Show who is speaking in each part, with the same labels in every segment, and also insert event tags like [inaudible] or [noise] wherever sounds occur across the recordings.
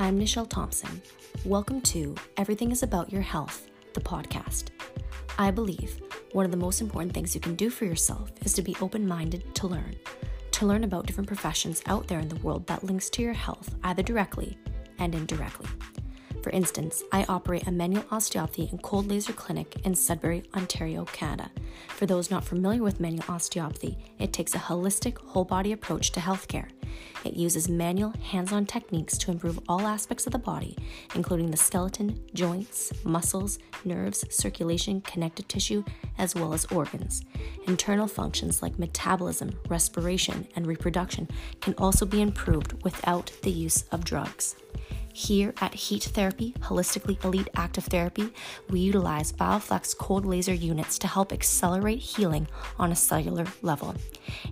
Speaker 1: I'm Nichelle Thompson. Welcome to Everything is About Your Health, the podcast. I believe one of the most important things you can do for yourself is to be open minded to learn, to learn about different professions out there in the world that links to your health either directly and indirectly. For instance, I operate a manual osteopathy and cold laser clinic in Sudbury, Ontario, Canada. For those not familiar with manual osteopathy, it takes a holistic, whole body approach to healthcare. It uses manual, hands on techniques to improve all aspects of the body, including the skeleton, joints, muscles, nerves, circulation, connective tissue, as well as organs. Internal functions like metabolism, respiration, and reproduction can also be improved without the use of drugs. Here at Heat Therapy Holistically Elite Active Therapy, we utilize BioFlex cold laser units to help accelerate healing on a cellular level.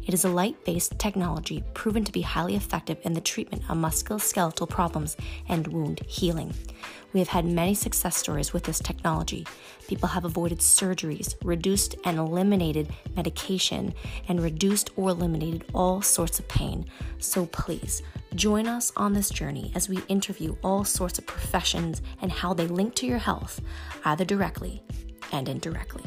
Speaker 1: It is a light based technology proven to be highly effective in the treatment of musculoskeletal problems and wound healing. We have had many success stories with this technology. People have avoided surgeries, reduced and eliminated medication, and reduced or eliminated all sorts of pain. So please, join us on this journey as we interview all sorts of professions and how they link to your health, either directly and indirectly.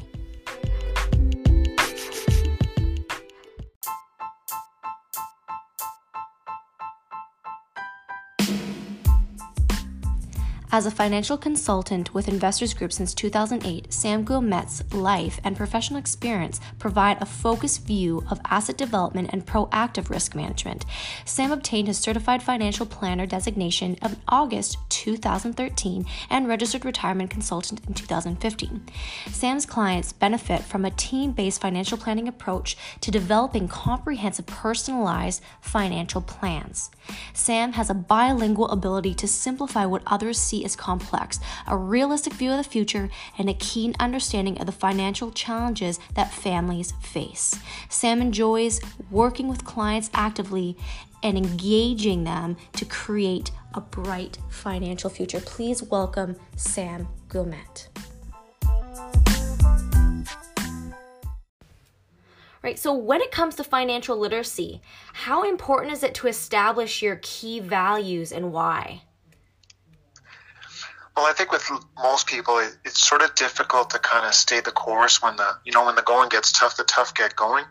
Speaker 1: As a financial consultant with Investors Group since 2008, Sam Guillemette's life and professional experience provide a focused view of asset development and proactive risk management. Sam obtained his certified financial planner designation in August 2013 and registered retirement consultant in 2015. Sam's clients benefit from a team based financial planning approach to developing comprehensive, personalized financial plans. Sam has a bilingual ability to simplify what others see is complex, a realistic view of the future, and a keen understanding of the financial challenges that families face. Sam enjoys working with clients actively and engaging them to create a bright financial future. Please welcome Sam Guillemette. Right, so when it comes to financial literacy, how important is it to establish your key values and why?
Speaker 2: Well, I think with most people, it, it's sort of difficult to kind of stay the course when the you know when the going gets tough, the tough get going.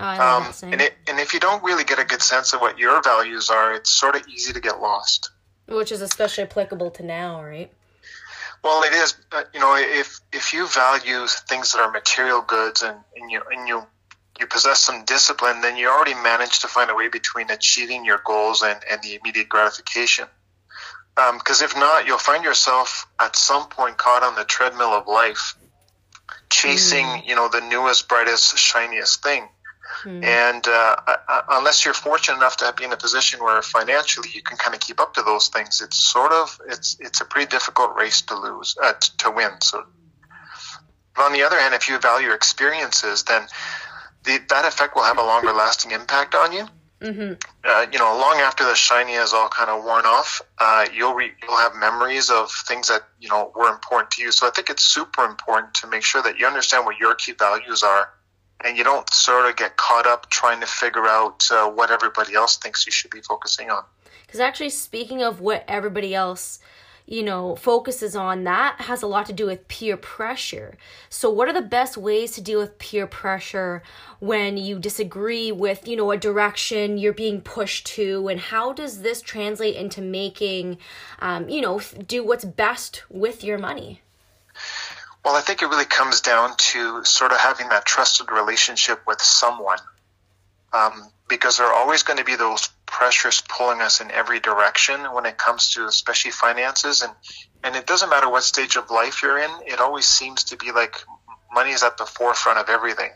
Speaker 1: Oh, um,
Speaker 2: and it, and if you don't really get a good sense of what your values are, it's sort of easy to get lost.
Speaker 1: Which is especially applicable to now, right?
Speaker 2: Well, it is. You know, if if you value things that are material goods and, and you and you you possess some discipline, then you already managed to find a way between achieving your goals and, and the immediate gratification. Because um, if not, you'll find yourself at some point caught on the treadmill of life, chasing mm. you know the newest, brightest, shiniest thing. Mm. And uh, unless you're fortunate enough to be in a position where financially you can kind of keep up to those things, it's sort of it's it's a pretty difficult race to lose uh, to win. So, but on the other hand, if you value experiences, then the, that effect will have a longer lasting impact on you. Mm-hmm. Uh, you know, long after the shiny is all kind of worn off, uh, you'll re- you'll have memories of things that you know were important to you. So I think it's super important to make sure that you understand what your key values are, and you don't sort of get caught up trying to figure out uh, what everybody else thinks you should be focusing on.
Speaker 1: Because actually, speaking of what everybody else you know, focuses on, that has a lot to do with peer pressure. So, what are the best ways to deal with peer pressure when you disagree with, you know, a direction you're being pushed to? And how does this translate into making, um, you know, do what's best with your money?
Speaker 2: Well, I think it really comes down to sort of having that trusted relationship with someone. Um, because there are always going to be those pressures pulling us in every direction when it comes to especially finances and and it doesn't matter what stage of life you're in it always seems to be like money is at the forefront of everything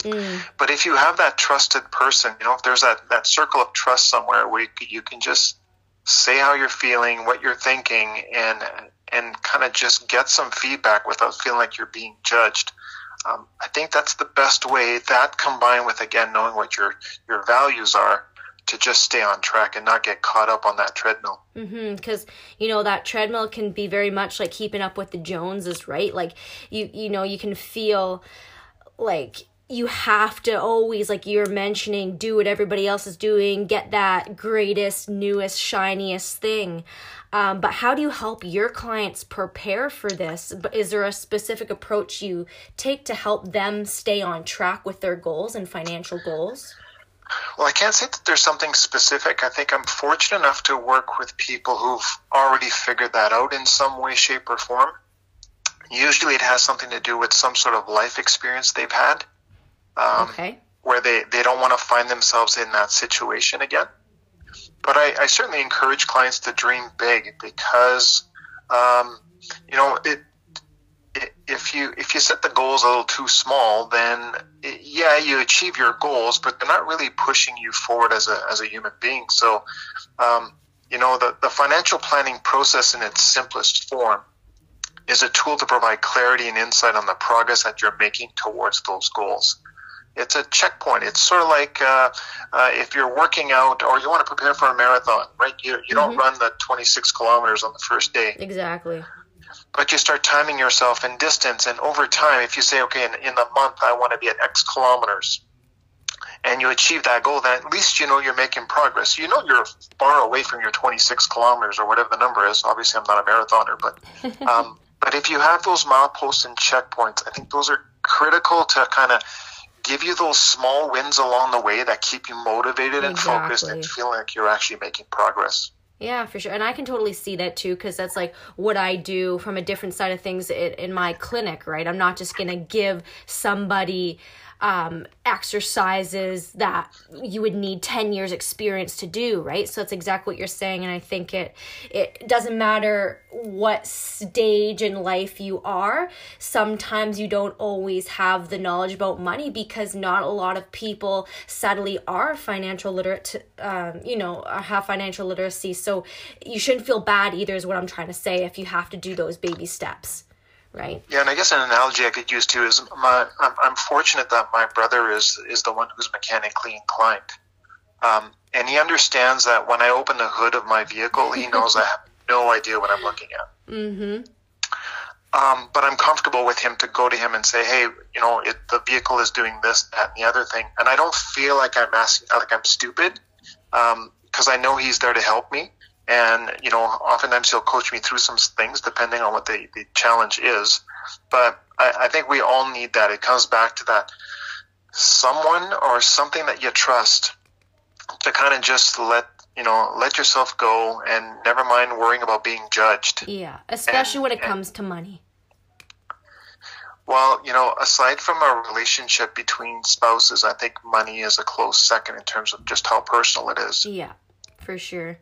Speaker 2: mm. but if you have that trusted person you know if there's that that circle of trust somewhere where you, you can just say how you're feeling what you're thinking and and kind of just get some feedback without feeling like you're being judged um, I think that's the best way. That combined with again knowing what your your values are to just stay on track and not get caught up on that treadmill.
Speaker 1: Mm-hmm, Because you know that treadmill can be very much like keeping up with the Joneses, right? Like you you know you can feel like you have to always like you're mentioning do what everybody else is doing get that greatest newest shiniest thing um, but how do you help your clients prepare for this is there a specific approach you take to help them stay on track with their goals and financial goals
Speaker 2: well, I can't say that there's something specific. I think I'm fortunate enough to work with people who've already figured that out in some way, shape, or form. Usually it has something to do with some sort of life experience they've had um, okay. where they, they don't want to find themselves in that situation again. But I, I certainly encourage clients to dream big because, um, you know, it, it, if you if you set the goals a little too small, then it, yeah, you achieve your goals, but they're not really pushing you forward as a as a human being. So, um, you know, the the financial planning process in its simplest form is a tool to provide clarity and insight on the progress that you're making towards those goals it's a checkpoint. It's sort of like uh, uh, if you're working out or you want to prepare for a marathon, right? You, you mm-hmm. don't run the 26 kilometers on the first day.
Speaker 1: Exactly.
Speaker 2: But you start timing yourself in distance, and over time, if you say, okay, in, in the month I want to be at X kilometers, and you achieve that goal, then at least you know you're making progress. You know you're far away from your 26 kilometers or whatever the number is. Obviously, I'm not a marathoner, but [laughs] um, but if you have those mileposts and checkpoints, I think those are critical to kind of give you those small wins along the way that keep you motivated and focused and feel like you're actually making progress.
Speaker 1: Yeah, for sure. And I can totally see that too, because that's like what I do from a different side of things in, in my clinic, right? I'm not just going to give somebody um, exercises that you would need 10 years experience to do right? So that's exactly what you're saying and i think it it doesn't matter what stage in life you are sometimes you don't always have the knowledge about money because not a lot of people sadly are financial literate um, you know have financial literacy. So you shouldn't feel bad either is what i'm trying to say if you have to do those baby steps right?
Speaker 2: Yeah, and I guess an analogy I could use too is my, I'm, I'm fortunate that my brother is is the one who's mechanically inclined, um, and he understands that when I open the hood of my vehicle, he knows I have no idea what I'm looking at. Mm-hmm. Um, but I'm comfortable with him to go to him and say, hey, you know, it, the vehicle is doing this, that, and the other thing, and I don't feel like I'm asking, like I'm stupid, because um, I know he's there to help me and you know oftentimes he'll coach me through some things depending on what the, the challenge is. But I, I think we all need that. It comes back to that someone or something that you trust to kind of just let you know let yourself go and never mind worrying about being judged.
Speaker 1: Yeah especially and, when it and, comes to money.
Speaker 2: Well you know aside from a relationship between spouses i think money is a close second in terms of just how personal it is.
Speaker 1: Yeah for sure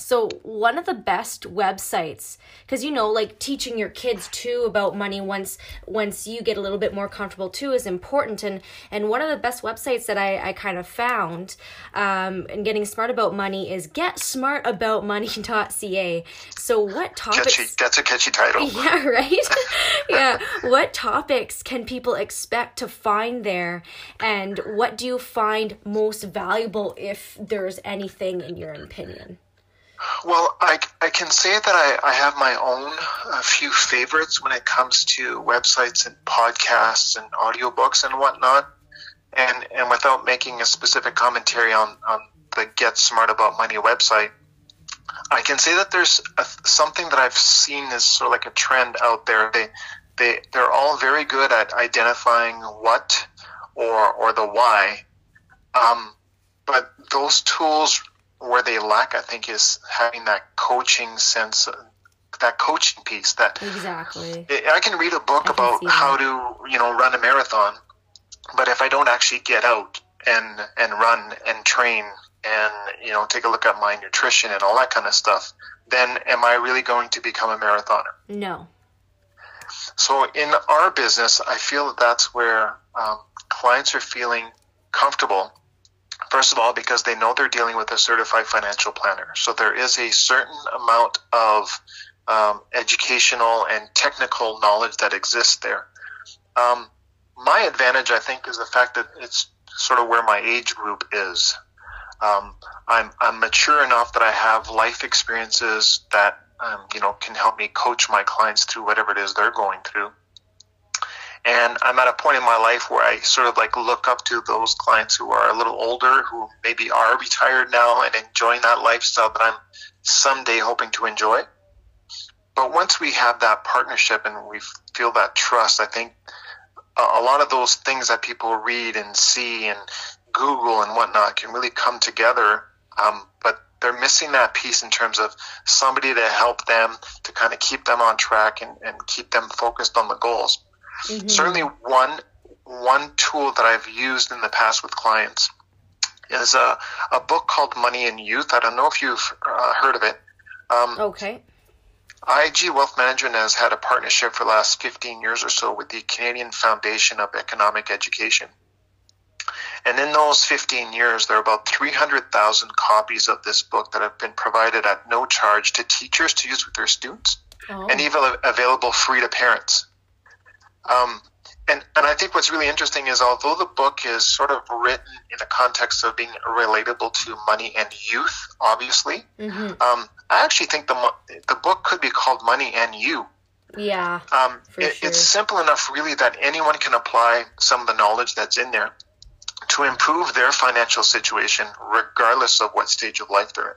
Speaker 1: so, one of the best websites cuz you know like teaching your kids too about money once once you get a little bit more comfortable too is important and and one of the best websites that I I kind of found um and getting smart about money is getsmartaboutmoney.ca. So, what topics
Speaker 2: catchy, That's a catchy title. [laughs]
Speaker 1: Yeah, right? [laughs] yeah. What topics can people expect to find there and what do you find most valuable if there's anything in your opinion?
Speaker 2: Well, I, I can say that I, I have my own a few favorites when it comes to websites and podcasts and audiobooks and whatnot. And, and without making a specific commentary on, on the Get Smart About Money website, I can say that there's a, something that I've seen is sort of like a trend out there. They, they, they're all very good at identifying what or, or the why. Um, but those tools where they lack, I think, is having that coaching sense, that coaching piece. That
Speaker 1: exactly.
Speaker 2: I can read a book I about how to, you know, run a marathon, but if I don't actually get out and and run and train and you know take a look at my nutrition and all that kind of stuff, then am I really going to become a marathoner?
Speaker 1: No.
Speaker 2: So in our business, I feel that that's where um, clients are feeling comfortable First of all, because they know they're dealing with a certified financial planner. So there is a certain amount of um, educational and technical knowledge that exists there. Um, my advantage, I think, is the fact that it's sort of where my age group is. Um, I'm, I'm mature enough that I have life experiences that um, you know can help me coach my clients through whatever it is they're going through. And I'm at a point in my life where I sort of like look up to those clients who are a little older, who maybe are retired now and enjoying that lifestyle that I'm someday hoping to enjoy. But once we have that partnership and we feel that trust, I think a lot of those things that people read and see and Google and whatnot can really come together. Um, but they're missing that piece in terms of somebody to help them to kind of keep them on track and, and keep them focused on the goals. Mm-hmm. Certainly, one one tool that I've used in the past with clients is a, a book called Money and Youth. I don't know if you've uh, heard of it.
Speaker 1: Um, okay.
Speaker 2: IG Wealth Management has had a partnership for the last 15 years or so with the Canadian Foundation of Economic Education. And in those 15 years, there are about 300,000 copies of this book that have been provided at no charge to teachers to use with their students oh. and even available free to parents. Um, and, and I think what's really interesting is although the book is sort of written in the context of being relatable to money and youth, obviously, mm-hmm. um, I actually think the, the book could be called Money and You.
Speaker 1: Yeah.
Speaker 2: Um, it, sure. It's simple enough, really, that anyone can apply some of the knowledge that's in there to improve their financial situation, regardless of what stage of life they're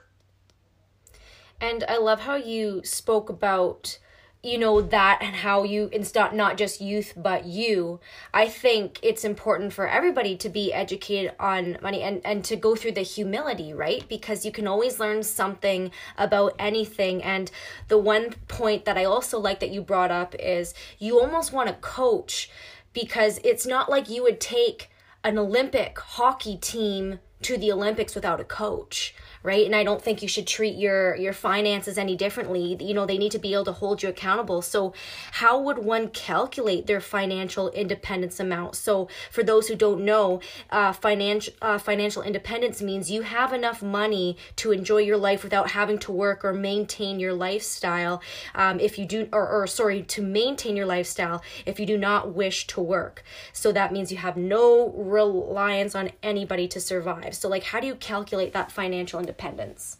Speaker 1: in. And I love how you spoke about you know that and how you it's not not just youth but you. I think it's important for everybody to be educated on money and and to go through the humility right? Because you can always learn something about anything. And the one point that i also like that you brought up is you almost want to coach because it's not like you would take an olympic hockey team to the olympics without a coach right? And i don't think you should treat your your finances any differently. You know they need to be able to hold you accountable. So how would one calculate their financial independence amount? So for those who don't know uh, financial uh, financial independence means you have enough money to enjoy your life without having to work or maintain your lifestyle. Um, if you do or, or sorry to maintain your lifestyle if you do not wish to work. So that means you have no reliance on anybody to survive so like how do you calculate that financial independence?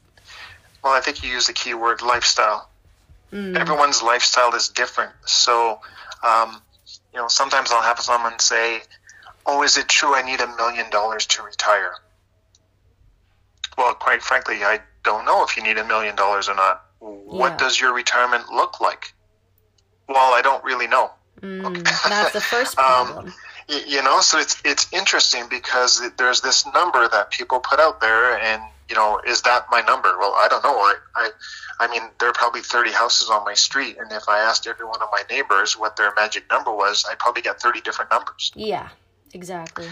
Speaker 2: Well, I think you use the key word lifestyle. Mm. Everyone's lifestyle is different. So, um, you know, sometimes I'll have someone say, Oh, is it true I need a million dollars to retire? Well, quite frankly, I don't know if you need a million dollars or not. Yeah. What does your retirement look like? Well, I don't really know.
Speaker 1: Mm, okay. That's the [laughs] first um, problem. um,
Speaker 2: you know, so it's it's interesting because there's this number that people put out there, and you know, is that my number? Well, I don't know. I, I, I mean, there are probably 30 houses on my street, and if I asked every one of my neighbors what their magic number was, I'd probably get 30 different numbers.
Speaker 1: Yeah, exactly.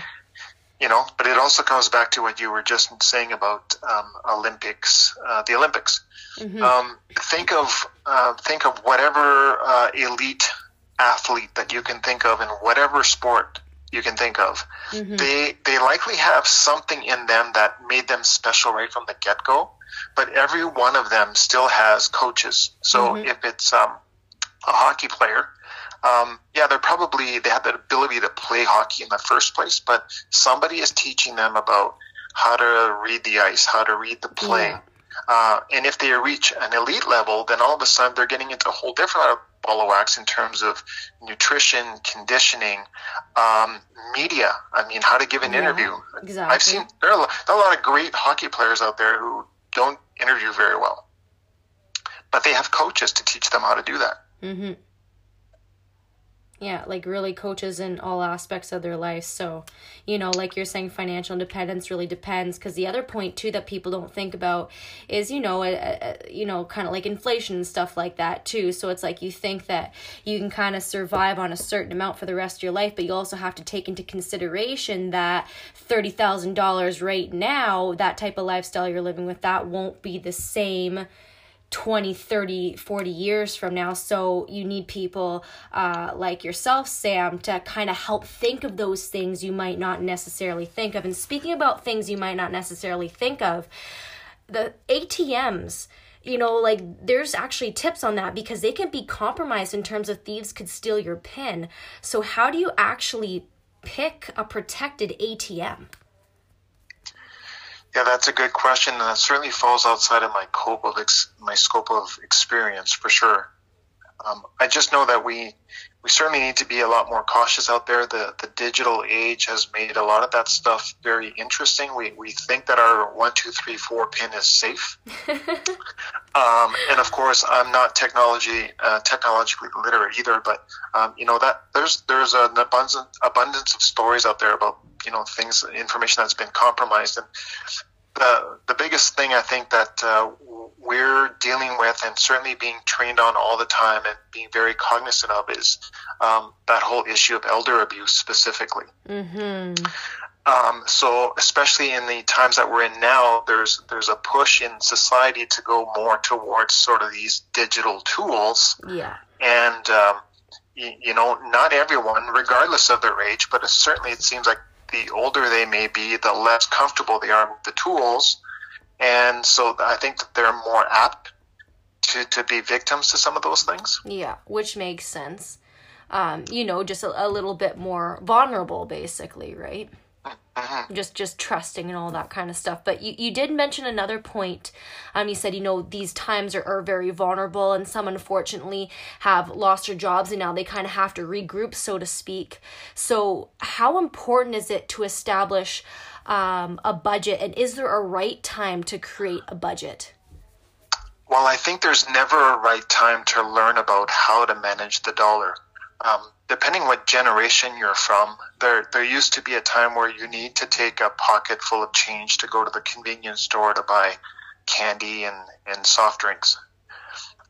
Speaker 2: You know, but it also comes back to what you were just saying about um, Olympics, uh, the Olympics. Mm-hmm. Um, think of uh, think of whatever uh, elite athlete that you can think of in whatever sport you can think of. Mm-hmm. They they likely have something in them that made them special right from the get go. But every one of them still has coaches. So mm-hmm. if it's um, a hockey player, um, yeah, they're probably they have the ability to play hockey in the first place, but somebody is teaching them about how to read the ice, how to read the play. Yeah. Uh, and if they reach an elite level, then all of a sudden they're getting into a whole different ball of wax in terms of nutrition, conditioning, um, media. I mean, how to give an yeah, interview.
Speaker 1: Exactly.
Speaker 2: I've seen there are, a, there are a lot of great hockey players out there who don't interview very well, but they have coaches to teach them how to do that.
Speaker 1: Mm-hmm yeah like really coaches in all aspects of their life. So you know like you're saying financial independence really depends. Because the other point too that people don't think about is you know a, a, you know kind of like inflation and stuff like that too. So it's like you think that you can kind of survive on a certain amount for the rest of your life but you also have to take into consideration that $30,000 right now that type of lifestyle you're living with that won't be the same 20 30 40 years from now. So you need people uh, like yourself sam to kind of help think of those things you might not necessarily think of. And speaking about things you might not necessarily think of the atms you know like there's actually tips on that because they can be compromised in terms of thieves could steal your pin. So how do you actually pick a protected atm
Speaker 2: yeah, that's a good question, and that certainly falls outside of my scope of ex- my scope of experience for sure. Um, I just know that we we certainly need to be a lot more cautious out there. The the digital age has made a lot of that stuff very interesting. We we think that our one two three four pin is safe, [laughs] um, and of course I'm not technology uh, technologically literate either. But um, you know that there's there's an abundance abundance of stories out there about you know things information that's been compromised and the the biggest thing I think that uh, we're dealing with and certainly being trained on all the time and being very cognizant of is um, that whole issue of elder abuse specifically.
Speaker 1: Mm-hmm.
Speaker 2: Um, so especially in the times that we're in now, there's there's a push in society to go more towards sort of these digital tools.
Speaker 1: Yeah.
Speaker 2: And um, you, you know, not everyone, regardless of their age, but it, certainly it seems like the older they may be, the less comfortable they are with the tools. And so I think that they're more apt to, to be victims to some of those things.
Speaker 1: Yeah, which makes sense. Um, you know, just a, a little bit more vulnerable, basically, right?
Speaker 2: Mm-hmm.
Speaker 1: just just trusting and all that kind of stuff. But you, you did mention another point. Um you said you know these times are, are very vulnerable and some unfortunately have lost their jobs and now they kind of have to regroup so to speak. So how important is it to establish um, a budget? And is there a right time to create a budget?
Speaker 2: Well i think there's never a right time to learn about how to manage the dollar. Um, depending what generation you're from, there there used to be a time where you need to take a pocket full of change to go to the convenience store to buy candy and, and soft drinks.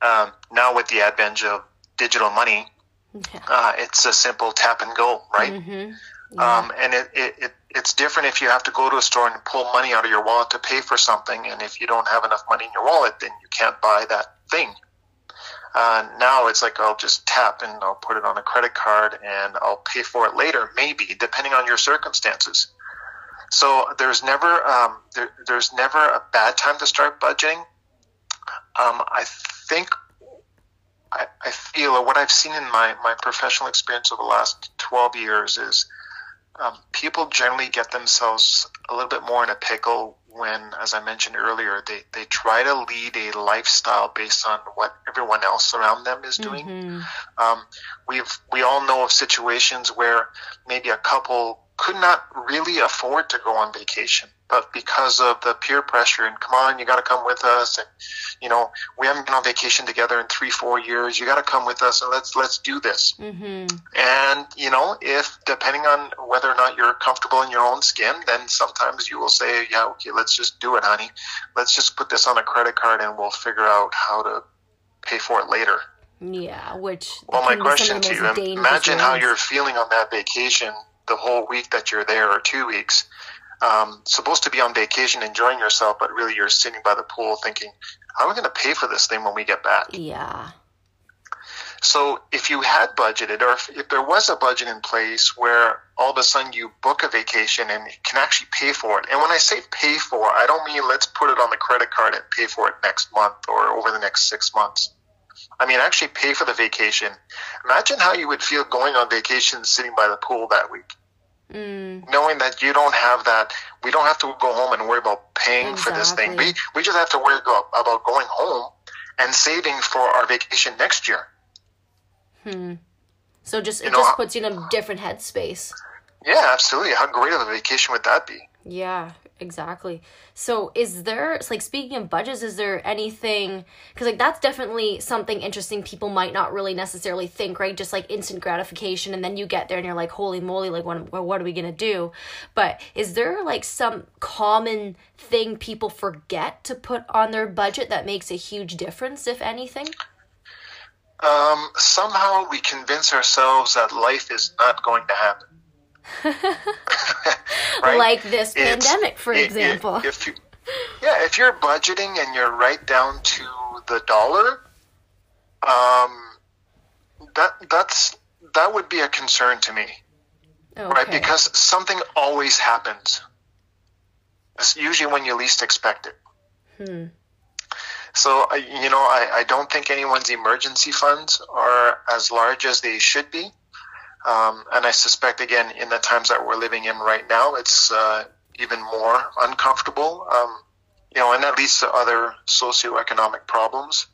Speaker 2: Um, now with the advent of digital money,
Speaker 1: yeah.
Speaker 2: uh, it's a simple tap and go, right?
Speaker 1: mm-hmm. yeah.
Speaker 2: Um, and it, it, it, it's different if you have to go to a store and pull money out of your wallet to pay for something, and if you don't have enough money in your wallet, then you can't buy that thing. Uh, now it's like I'll just tap and I'll put it on a credit card and I'll pay for it later, maybe depending on your circumstances. So there's never um, there, there's never a bad time to start budgeting. Um, I think I, I feel what I've seen in my, my professional experience over the last 12 years is um, people generally get themselves a little bit more in a pickle when, as I mentioned earlier, they, they try to lead a lifestyle based on what everyone else around them is doing.
Speaker 1: Mhm.
Speaker 2: Um, we've we all know of situations where maybe a couple could not really afford to go on vacation, but because of the peer pressure and come on, you got to come with us, and you know we haven't been on vacation together in three four years. You got to come with us, and let's let's do this.
Speaker 1: Mhm.
Speaker 2: And you know, if depending on whether or not you're comfortable in your own skin, then sometimes you will say, "Yeah, okay, let's just do it, honey. Let's just put this on a credit card, and we'll figure out how to pay for it later."
Speaker 1: yeah which
Speaker 2: Well, my
Speaker 1: can be some
Speaker 2: question to you: Imagine how you're feeling on that vacation, the whole week that you're there, or two weeks. Um, supposed to be on vacation, enjoying yourself, but really you're sitting by the pool thinking, "How are we going to pay for this thing when we get back?"
Speaker 1: yeah
Speaker 2: So if you had budgeted, or if, if there was a budget in place where all of a sudden you book a vacation and you can actually pay for it, and when I say pay for, I don't mean let's put it on the credit card and pay for it next month or over the next six months. I mean actually pay for the vacation. Imagine how you would feel going on vacation, sitting by the pool that week,
Speaker 1: mm,
Speaker 2: knowing that you don't have that. We don't have to go home and worry about paying for this thing. We we just have to worry about, going home and saving for our vacation next year.
Speaker 1: hmm. so just it
Speaker 2: know,
Speaker 1: just puts you in a different headspace
Speaker 2: Yeah, absolutely. How great of a vacation would that be?
Speaker 1: Yeah, exactly. So, is there like speaking of budgets, is there anything because like that's definitely something interesting people might not really necessarily think, right? Just like instant gratification, and then you get there and you're like, holy moly, like what what are we gonna do? But is there like some common thing people forget to put on their budget that makes a huge difference, if anything?
Speaker 2: Um, somehow we convince ourselves that life is not going to happen. [laughs] Right?
Speaker 1: Like this
Speaker 2: It's-
Speaker 1: pandemic, for
Speaker 2: i- i-
Speaker 1: example.
Speaker 2: If you, yeah, if you're budgeting and you're right down to the dollar, um, that that's that would be a concern to me, right? Because something always happens. It's usually when you least expect it.
Speaker 1: Hmm.
Speaker 2: So, I- you know, I, I don't think anyone's emergency funds are as large as they should be. Um, and I suspect, again, in the times that we're living in right now, it's uh, even more uncomfortable. Um, you know, and that leads to other socioeconomic problems.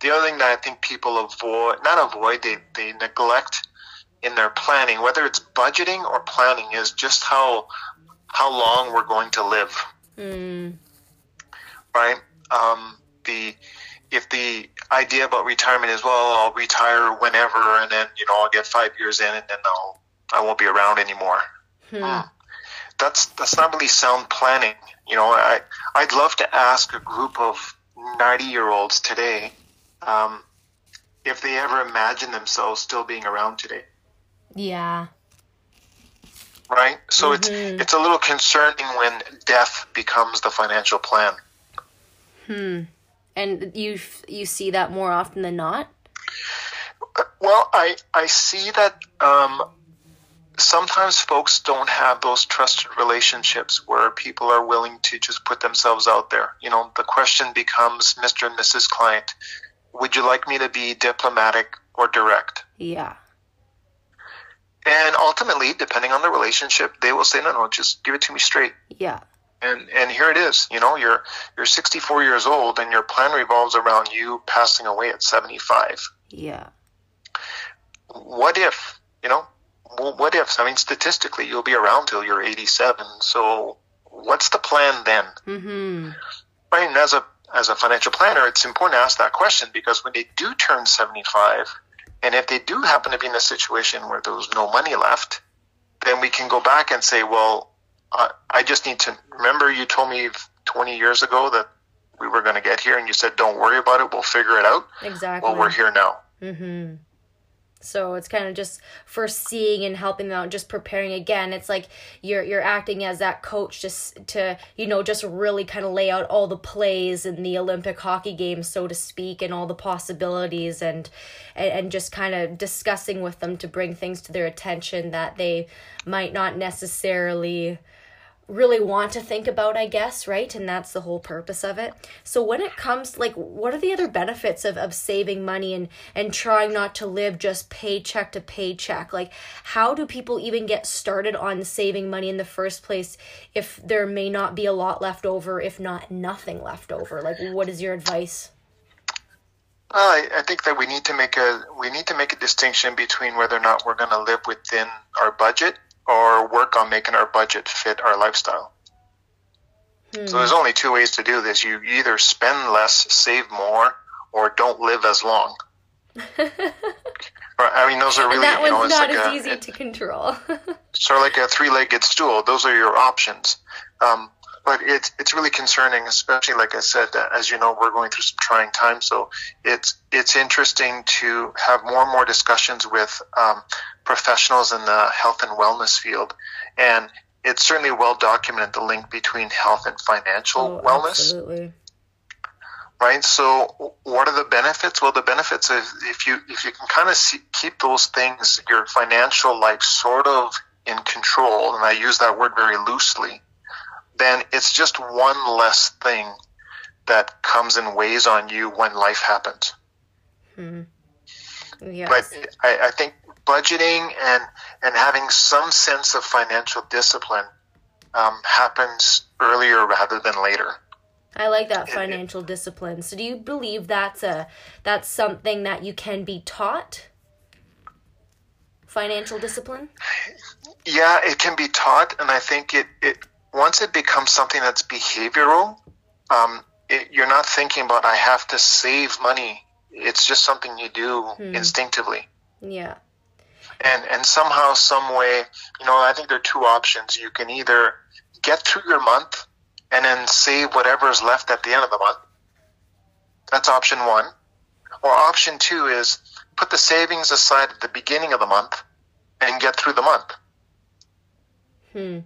Speaker 2: the other thing that I think people avoid, not avoid, they, they neglect in their planning, whether it's budgeting or planning, is just how how long we're going to live. Mm. Right. Um, the if the idea about retirement is well, I'll retire whenever, and then you know I'll get five years in, and then I'll I won't be around anymore. Hmm. Mm. That's that's not really sound planning. You know, I I'd love to ask a group of ninety year olds today um, if they ever imagine themselves still being around today.
Speaker 1: Yeah.
Speaker 2: Right. So mm-hmm. it's it's a little concerning when death becomes the financial plan.
Speaker 1: Hmm. And you you see that more often than not.
Speaker 2: Well, I I see that um, sometimes folks don't have those trusted relationships where people are willing to just put themselves out there. You know, the question becomes, Mr. and Mrs. Client, would you like me to be diplomatic or direct?
Speaker 1: Yeah.
Speaker 2: And ultimately, depending on the relationship, they will say, no, no, just give it to me straight.
Speaker 1: Yeah.
Speaker 2: And and here it is. You know, you're you're 64 years old, and your plan revolves around you passing away at 75.
Speaker 1: Yeah.
Speaker 2: What if? You know, what if? I mean, statistically, you'll be around till you're 87. So, what's the plan then? Mm-hmm. Right. And as a as a financial planner, it's important to ask that question because when they do turn 75, and if they do happen to be in a situation where there's no money left, then we can go back and say, well, I, I just need to remember you told me 20 years ago that we were going to get here, and you said, don't worry about it, we'll figure it out.
Speaker 1: Exactly.
Speaker 2: Well, we're here now.
Speaker 1: Mm-hmm. So it's kind of just foreseeing and helping them out, just preparing again. It's like you're you're acting as that coach just to, you know, just really kind of lay out all the plays in the Olympic hockey games, so to speak, and all the possibilities and and, and just kind of discussing with them to bring things to their attention that they might not necessarily really want to think about, I guess, right? And that's the whole purpose of it. So when it comes like what are the other benefits of, of saving money and, and trying not to live just paycheck to paycheck? Like how do people even get started on saving money in the first place if there may not be a lot left over, if not nothing left over? Like what is your advice?
Speaker 2: Well, I, I think that we need to make a we need to make a distinction between whether or not we're going to live within our budget or work on making our budget fit our lifestyle. Hmm. So there's only two ways to do this. You either spend less, save more, or don't live as long. [laughs] I mean, those are really
Speaker 1: that
Speaker 2: one's
Speaker 1: you know, not
Speaker 2: like
Speaker 1: as
Speaker 2: a,
Speaker 1: easy
Speaker 2: it,
Speaker 1: to control. [laughs]
Speaker 2: sort of like a three-legged stool. Those are your options. Um, but it's it's really concerning, especially like I said, as you know, we're going through some trying times. So it's it's interesting to have more and more discussions with um, professionals in the health and wellness field, and it's certainly well documented the link between health and financial
Speaker 1: oh,
Speaker 2: wellness.
Speaker 1: Absolutely.
Speaker 2: Right. So, what are the benefits? Well, the benefits is if you if you can kind of see, keep those things, your financial life sort of in control, and I use that word very loosely then it's just one less thing that comes and weighs on you when life happens.
Speaker 1: Hmm. Yes.
Speaker 2: But I, I think budgeting and and having some sense of financial discipline um, happens earlier rather than later.
Speaker 1: I like that financial it, discipline. So do you believe that's a that's something that you can be taught? Financial discipline?
Speaker 2: Yeah, it can be taught and I think it, it once it becomes something that's behavioral, um, it, you're not thinking about I have to save money. It's just something you do hmm. instinctively.
Speaker 1: Yeah.
Speaker 2: And and somehow, some way, you know, I think there are two options. You can either get through your month and then save whatever is left at the end of the month. That's option one. Or option two is put the savings aside at the beginning of the month and get through the month.
Speaker 1: Hmm.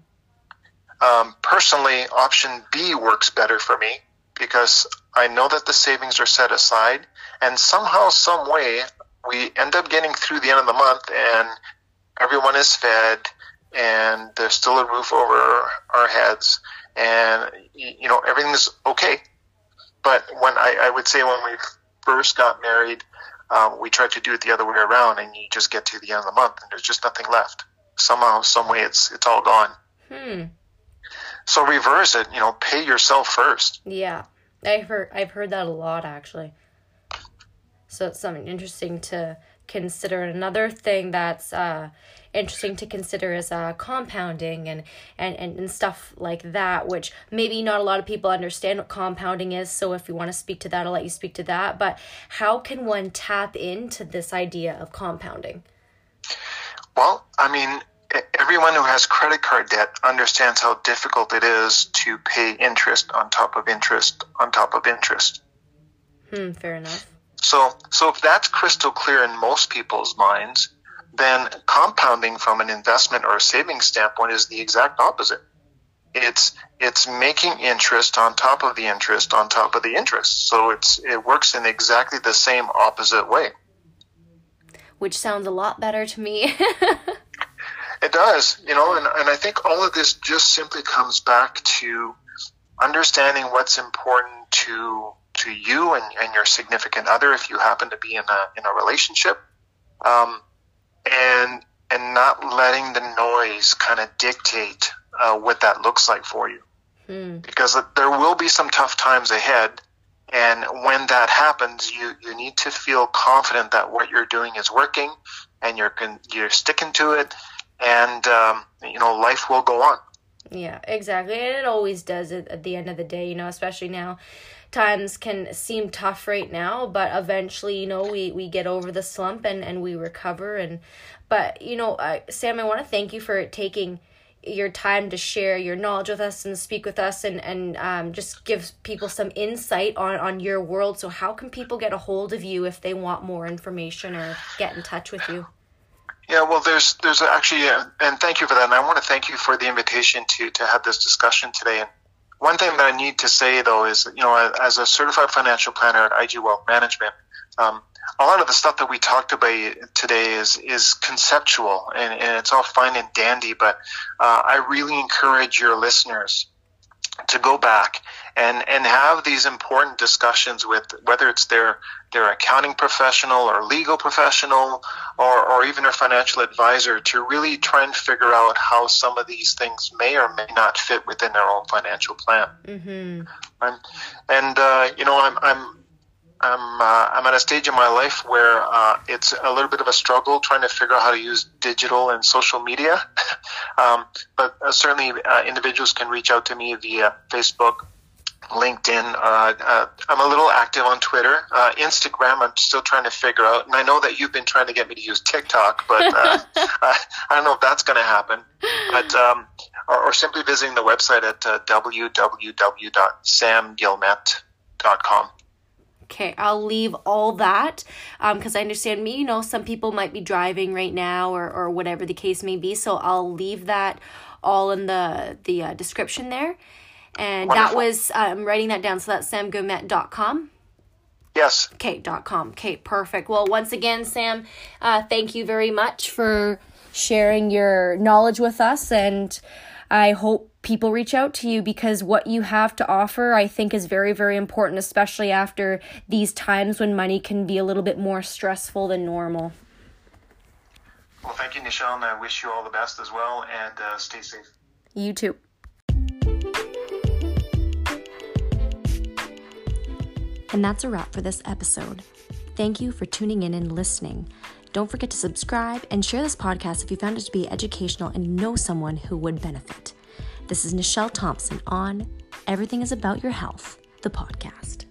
Speaker 2: Um, personally, option B works better for me because I know that the savings are set aside, and somehow, some way, we end up getting through the end of the month, and everyone is fed, and there's still a roof over our heads, and you know everything's okay. But when I, I would say when we first got married, um, we tried to do it the other way around, and you just get to the end of the month, and there's just nothing left. Somehow, some way, it's it's all gone.
Speaker 1: Hmm.
Speaker 2: So reverse it, you know, pay yourself first.
Speaker 1: Yeah. I've heard I've heard that a lot actually. So it's something interesting to consider. Another thing that's uh, interesting to consider is uh, compounding and, and, and, and stuff like that, which maybe not a lot of people understand what compounding is. So if you want to speak to that, I'll let you speak to that. But how can one tap into this idea of compounding?
Speaker 2: Well, I mean, everyone who has credit card debt understands how difficult it is to pay interest on top of interest on top of interest.
Speaker 1: Hmm, fair enough.
Speaker 2: So, so if that's crystal clear in most people's minds, then compounding from an investment or a savings standpoint is the exact opposite. It's it's making interest on top of the interest on top of the interest. So it's it works in exactly the same opposite way.
Speaker 1: Which sounds a lot better to me. [laughs]
Speaker 2: it does, you know, and, and I think all of this just simply comes back to understanding what's important to to you and, and your significant other if you happen to be in a in a relationship. Um, and and not letting the noise kind of dictate uh, what that looks like for you. Hmm. Because there will be some tough times ahead, and when that happens, you you need to feel confident that what you're doing is working, and you're you're sticking to it, and um, you know life will go on.
Speaker 1: Yeah, exactly. And it always does at, the end of the day, you know, especially now times can seem tough right now, but eventually, you know, we, we get over the slump and, and we recover. And, but, you know, uh, Sam, I want to thank you for taking your time to share your knowledge with us and speak with us and, and um, just give people some insight on, on your world. So how can people get a hold of you if they want more information or get in touch with you?
Speaker 2: Yeah, well, there's there's actually, uh, and thank you for that. And I want to thank you for the invitation to to have this discussion today. And one thing that I need to say though is, you know, as a certified financial planner at IG Wealth Management, um, a lot of the stuff that we talked about today is is conceptual and, and it's all fine and dandy. But uh, I really encourage your listeners to go back and and have these important discussions with whether it's their their accounting professional or legal professional or, or even a financial advisor to really try and figure out how some of these things may or may not fit within their own financial plan. Mm-hmm. And, and uh, you know, I'm, I'm I'm uh, I'm at a stage in my life where uh, it's a little bit of a struggle trying to figure out how to use digital and social media. [laughs] um, but uh, certainly, uh, individuals can reach out to me via Facebook, LinkedIn. Uh, uh, I'm a little active on Twitter, Instagram. I'm still trying to figure out, and I know that you've been trying to get me to use TikTok, but [laughs] [laughs] I, I, don't know if that's going to happen. But um, or, or, simply visiting the website at www.samguillemette.com.
Speaker 1: Okay, I'll leave all that because um, I understand me, you know, some people might be driving right now or, or whatever the case may be. So I'll leave that all in the, the uh, description there. And Wonderful. that was, uh, I'm writing that down. So that's samguillemette.com.
Speaker 2: Yes.
Speaker 1: Okay, dot com. Okay, perfect. Well, once again, Sam, uh, thank you very much for sharing your knowledge with us. And I hope people reach out to you because what you have to offer I think is very very important especially after these times when money can be a little bit more stressful than normal.
Speaker 2: Well, thank you, Nichelle, and I wish you all the best as well, and uh, stay safe.
Speaker 1: You too. And that's a wrap for this episode. Thank you for tuning in and listening. Don't forget to subscribe and share this podcast if you found it to be educational and know someone who would benefit. This is Nichelle Thompson on Everything is About Your Health, the podcast.